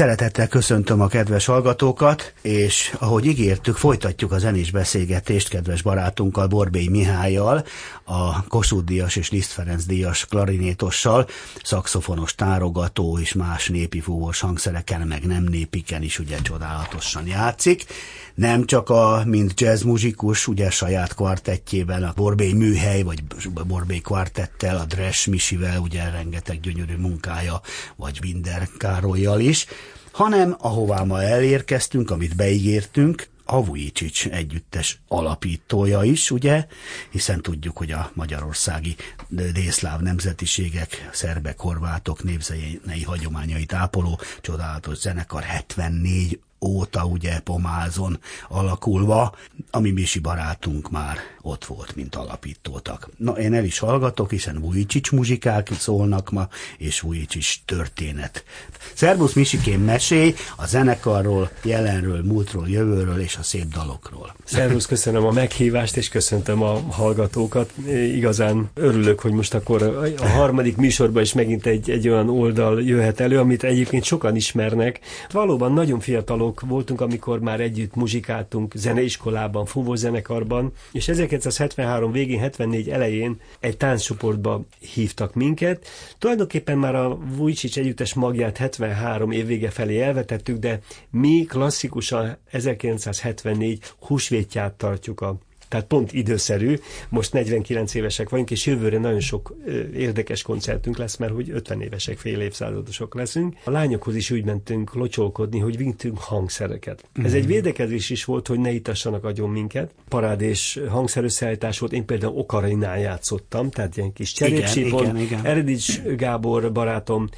Szeretettel köszöntöm a kedves hallgatókat, és ahogy ígértük, folytatjuk a zenés beszélgetést kedves barátunkkal, Borbély Mihályjal, a Kossuth Díjas és Liszt Ferenc Díjas klarinétossal, szakszofonos tárogató és más népi fúvós hangszereken, meg nem népiken is ugye csodálatosan játszik. Nem csak a, mint jazz muzsikus, ugye saját kvartettjében, a Borbély műhely, vagy Borbély kvartettel, a Dresch Misivel, ugye rengeteg gyönyörű munkája, vagy Binder Károlyjal is, hanem ahová ma elérkeztünk, amit beígértünk, a Vujicic együttes alapítója is, ugye, hiszen tudjuk, hogy a magyarországi délszláv nemzetiségek, szerbek, horvátok népzenei hagyományait ápoló csodálatos zenekar 74 óta ugye pomázon alakulva, ami Misi barátunk már ott volt, mint alapítótak. Na, én el is hallgatok, hiszen Vujicic muzsikák szólnak ma, és Vujicic történet. Szerbusz Misikén mesélj a zenekarról, jelenről, múltról, jövőről és a szép dalokról. Szervusz, köszönöm a meghívást, és köszöntöm a hallgatókat. Igazán örülök, hogy most akkor a harmadik műsorban is megint egy, egy olyan oldal jöhet elő, amit egyébként sokan ismernek. Valóban nagyon fiatalok voltunk, amikor már együtt muzsikáltunk zeneiskolában, fúvózenekarban, és 1973 végén, 74 elején egy tánccsoportba hívtak minket. Tulajdonképpen már a Vujicic együttes magját 73 év vége felé elvetettük, de mi klasszikusan 1974 húsvétját tartjuk a tehát pont időszerű. Most 49 évesek vagyunk, és jövőre nagyon sok érdekes koncertünk lesz, mert hogy 50 évesek, fél évszázadosok leszünk. A lányokhoz is úgy mentünk locsolkodni, hogy vittünk hangszereket. Mm. Ez egy mhm. védekezés is volt, hogy ne itassanak agyon minket. Parád és hangszerösszeállítás volt. Én például Okarinál játszottam, tehát ilyen kis cserépsípon. Eredics Gábor barátom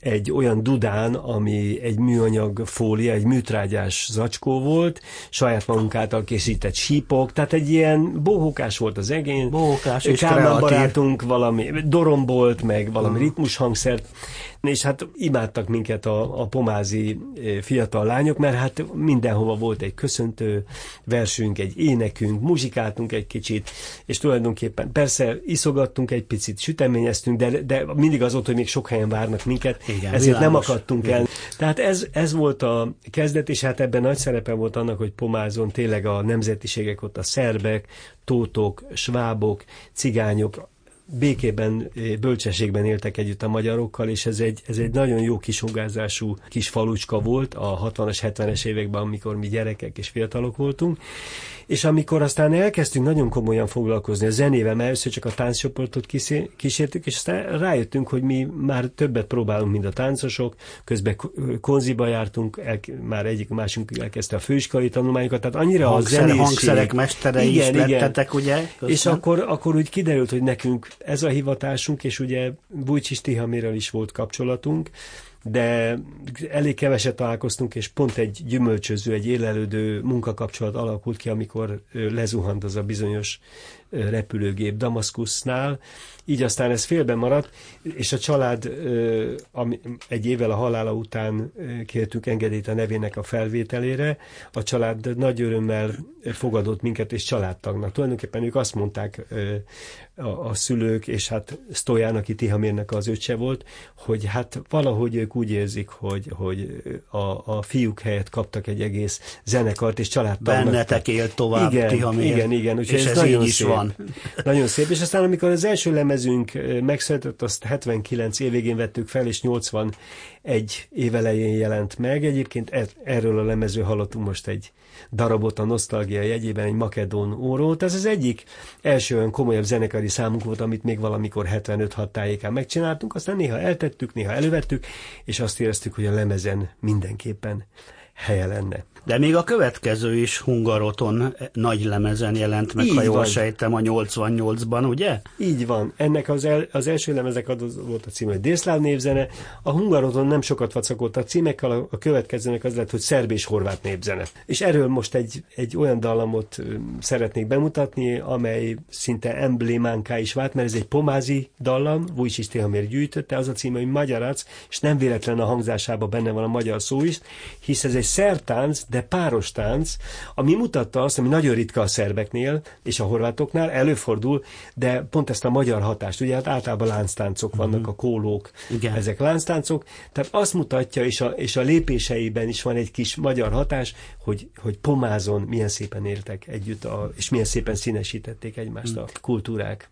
egy olyan dudán, ami egy műanyag fólia, egy műtrágyás zacskó volt, saját magunk által készített sípok, tehát egy ilyen bohókás volt az egész. Bohókás és Kálmán barátunk valami dorombolt, meg valami uh-huh. ritmushangszert és hát imádtak minket a, a pomázi fiatal lányok, mert hát mindenhova volt egy köszöntő versünk, egy énekünk, muzsikáltunk egy kicsit, és tulajdonképpen persze iszogattunk egy picit, süteményeztünk, de, de mindig az volt, hogy még sok helyen várnak minket, Igen, ezért világos. nem akadtunk el. Tehát ez, ez volt a kezdet, és hát ebben nagy szerepe volt annak, hogy pomázon tényleg a nemzetiségek ott a szerbek, tótok, svábok, cigányok, békében, eh, bölcsességben éltek együtt a magyarokkal, és ez egy, ez egy nagyon jó kisugázású kis falucska volt a 60-as, 70-es években, amikor mi gyerekek és fiatalok voltunk, és amikor aztán elkezdtünk nagyon komolyan foglalkozni a zenével, mert először csak a tánccsoportot kísértük, és aztán rájöttünk, hogy mi már többet próbálunk, mint a táncosok, közben konziba jártunk, el, már egyik másunk elkezdte a főiskolai tanulmányokat, tehát annyira Hangszer, a zenészség... Hangszerek mestere igen, is lettetek, ugye? Köszönöm. És akkor, akkor úgy kiderült, hogy nekünk ez a hivatásunk, és ugye Bújcsis Tihamirral is volt kapcsolatunk, de elég keveset találkoztunk, és pont egy gyümölcsöző, egy élelődő munkakapcsolat alakult ki, amikor lezuhant az a bizonyos repülőgép Damaszkusznál, így aztán ez félben maradt, és a család egy évvel a halála után kértük engedélyt a nevének a felvételére, a család nagy örömmel fogadott minket, és családtagnak. Tulajdonképpen ők azt mondták a, a szülők, és hát Stojan, aki Tihamérnek az öccse volt, hogy hát valahogy ők úgy érzik, hogy, hogy a, a fiúk helyett kaptak egy egész zenekart, és családtagnak. Bennetek élt tovább igen, Tihamér. Igen, igen, úgyhogy és ez, ez nagyon így is szép. van. Nagyon szép, és aztán amikor az első lemezünk megszületett, azt 79 évvégén vettük fel, és 81 évelején jelent meg. Egyébként er, erről a lemezről hallottunk most egy darabot a nosztalgia jegyében, egy makedón órót. Ez az egyik első olyan komolyabb zenekari számunk volt, amit még valamikor 75-6 tájékán megcsináltunk, aztán néha eltettük, néha elővettük, és azt éreztük, hogy a lemezen mindenképpen helye lenne. De még a következő is Hungaroton nagy lemezen jelent meg, Így ha jól van. sejtem, a 88-ban, ugye? Így van. Ennek az, el, az első lemezek az volt a címe, hogy Délszláv névzene. A Hungaroton nem sokat vacakolt a címekkel, a, a következőnek az lett, hogy szerb és horvát népzene. És erről most egy, egy olyan dallamot szeretnék bemutatni, amely szinte emblémánká is vált, mert ez egy pomázi dallam, Vujicic Tihamér gyűjtötte, az a címe, hogy Magyarac, és nem véletlen a hangzásában benne van a magyar szó is, hisz ez egy szertánc, de páros tánc, ami mutatta azt, ami nagyon ritka a szerbeknél és a horvátoknál, előfordul, de pont ezt a magyar hatást, ugye hát általában lánctáncok vannak, uh-huh. a kólók, Igen. ezek lánctáncok, tehát azt mutatja, és a, és a lépéseiben is van egy kis magyar hatás, hogy, hogy pomázon milyen szépen éltek együtt, a, és milyen szépen színesítették egymást a kultúrák.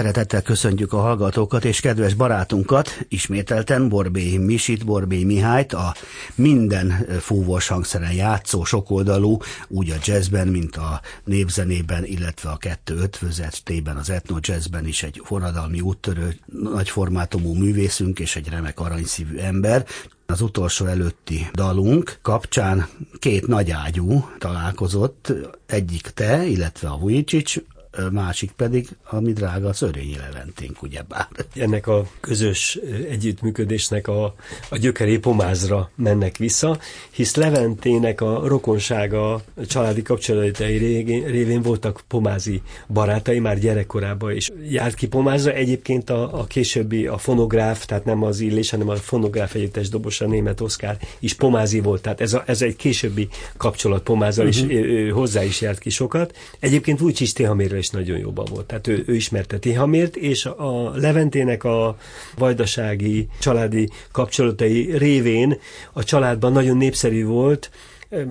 Szeretettel köszöntjük a hallgatókat és kedves barátunkat, ismételten Borbé Misit, Borbé Mihályt, a minden fúvós hangszeren játszó sokoldalú, úgy a jazzben, mint a népzenében, illetve a kettő ötvözetében, az etno jazzben is egy forradalmi úttörő, nagy formátumú művészünk és egy remek aranyszívű ember. Az utolsó előtti dalunk kapcsán két nagy ágyú találkozott, egyik te, illetve a Vujicsics, másik pedig a mi drága Szörényi Leventénk, ugyebár. Ennek a közös együttműködésnek a, a gyökeré pomázra mennek vissza, hisz Leventének a rokonsága, a családi kapcsolatai révén, voltak pomázi barátai már gyerekkorában, és járt ki pomázra. Egyébként a, a későbbi a fonográf, tehát nem az illés, hanem a fonográf együttes dobosa német Oszkár is pomázi volt, tehát ez, a, ez egy későbbi kapcsolat pomázzal, uh-huh. és ő, ő, hozzá is járt ki sokat. Egyébként úgy is is nagyon jóban volt. Tehát ő, ő ismerte Tihamért, és a Leventének a vajdasági családi kapcsolatai révén a családban nagyon népszerű volt,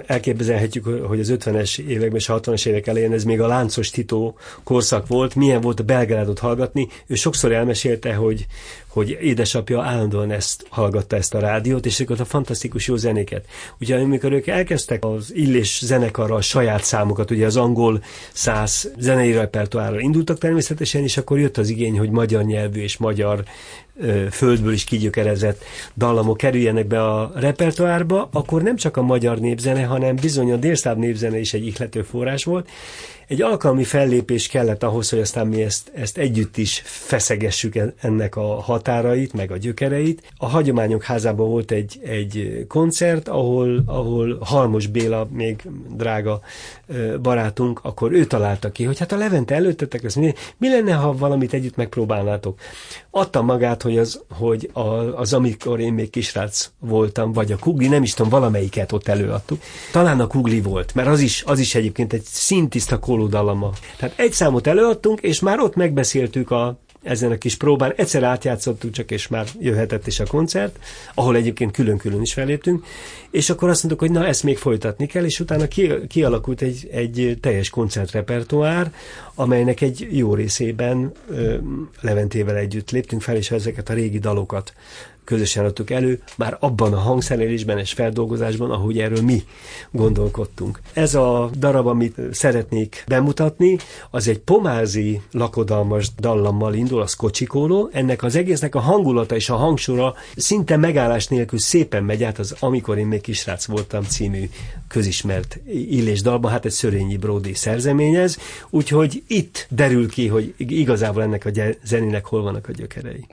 elképzelhetjük, hogy az 50-es években és a 60-as évek elején ez még a láncos Titó korszak volt, milyen volt a Belgrádot hallgatni. Ő sokszor elmesélte, hogy, hogy édesapja állandóan ezt hallgatta ezt a rádiót, és ezeket a fantasztikus jó zenéket. Ugye amikor ők elkezdtek az Illés zenekarra a saját számokat, ugye az angol száz zenei repertoárra indultak természetesen, és akkor jött az igény, hogy magyar nyelvű és magyar földből is kigyökerezett dallamok kerüljenek be a repertoárba, akkor nem csak a magyar népzene, hanem bizony a délszláv népzene is egy ihlető forrás volt, egy alkalmi fellépés kellett ahhoz, hogy aztán mi ezt, ezt együtt is feszegessük ennek a határait, meg a gyökereit. A Hagyományok házában volt egy, egy koncert, ahol, ahol Halmos Béla, még drága barátunk, akkor ő találta ki, hogy hát a Levente előttetek, ez mi, mi lenne, ha valamit együtt megpróbálnátok. Adta magát, hogy az, hogy a, az amikor én még kisrác voltam, vagy a Kugli, nem is tudom, valamelyiket ott előadtuk. Talán a Kugli volt, mert az is, az is egyébként egy szintiszta szólódalama. Tehát egy számot előadtunk, és már ott megbeszéltük a, ezen a kis próbán. Egyszer átjátszottuk csak, és már jöhetett is a koncert, ahol egyébként külön-külön is feléptünk, és akkor azt mondtuk, hogy na, ezt még folytatni kell, és utána ki, kialakult egy, egy teljes koncertrepertoár, amelynek egy jó részében ö, Leventével együtt léptünk fel, és ezeket a régi dalokat közösen adtuk elő, már abban a hangszerelésben és feldolgozásban, ahogy erről mi gondolkodtunk. Ez a darab, amit szeretnék bemutatni, az egy pomázi lakodalmas dallammal indul, a Skocsikóló. Ennek az egésznek a hangulata és a hangsora szinte megállás nélkül szépen megy át az Amikor én még kisrác voltam című közismert illés dalba, hát egy Szörényi Bródi szerzeményez, úgyhogy itt derül ki, hogy igazából ennek a zenének hol vannak a gyökerei.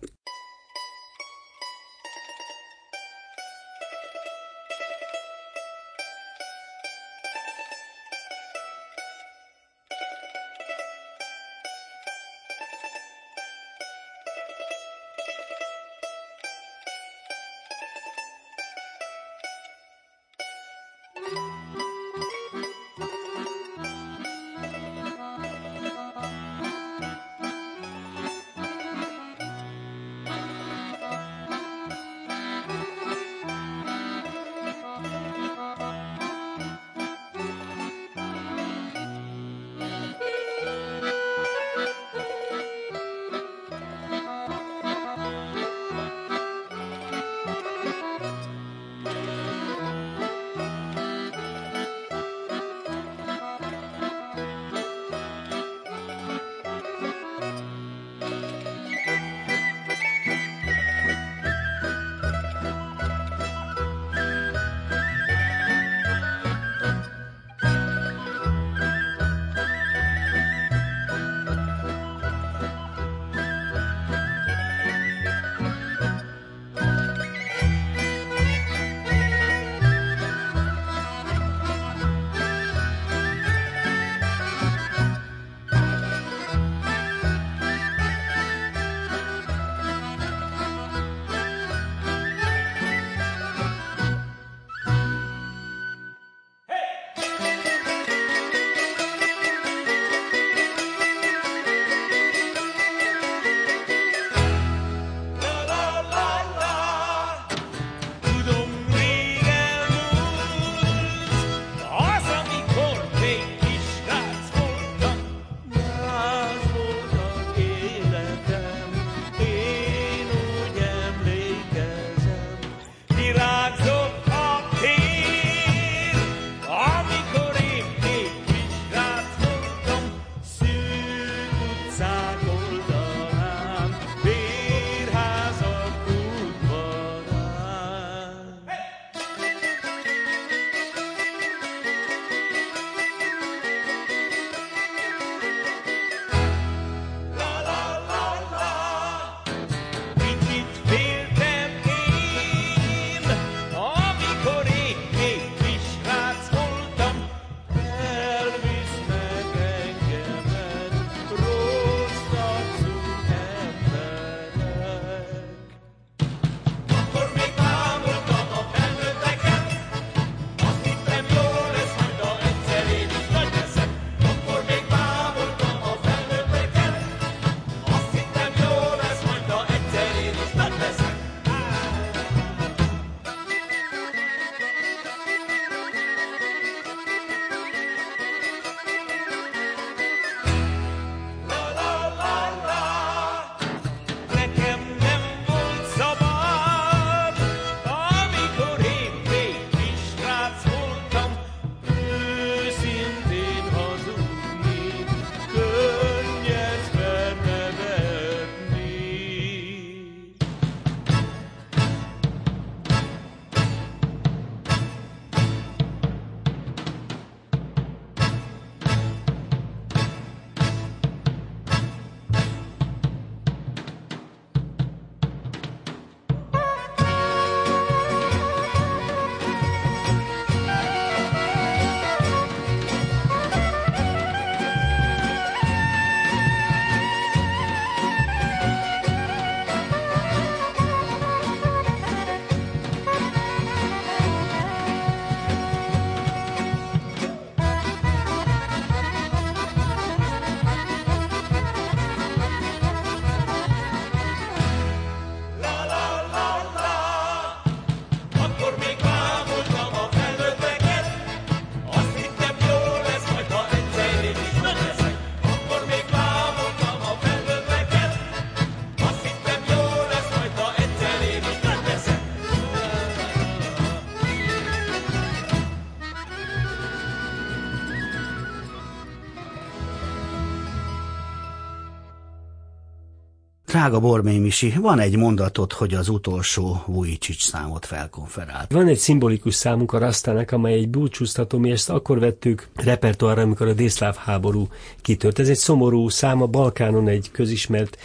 Drága Bormény Misi, van egy mondatot, hogy az utolsó Vujicsics számot felkonferált. Van egy szimbolikus számunk a Rasztának, amely egy búcsúztató, mi ezt akkor vettük repertoárra, amikor a dészláv háború kitört. Ez egy szomorú szám, a Balkánon egy közismert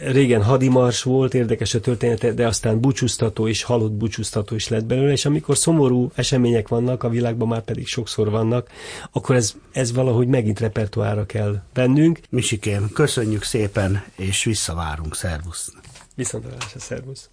régen hadimars volt, érdekes a története, de aztán búcsúztató és halott búcsúztató is lett belőle, és amikor szomorú események vannak, a világban már pedig sokszor vannak, akkor ez, ez valahogy megint repertoára kell vennünk. Misikém, köszönjük szépen, és visszavárunk, szervusz! Viszontlátásra, szervusz!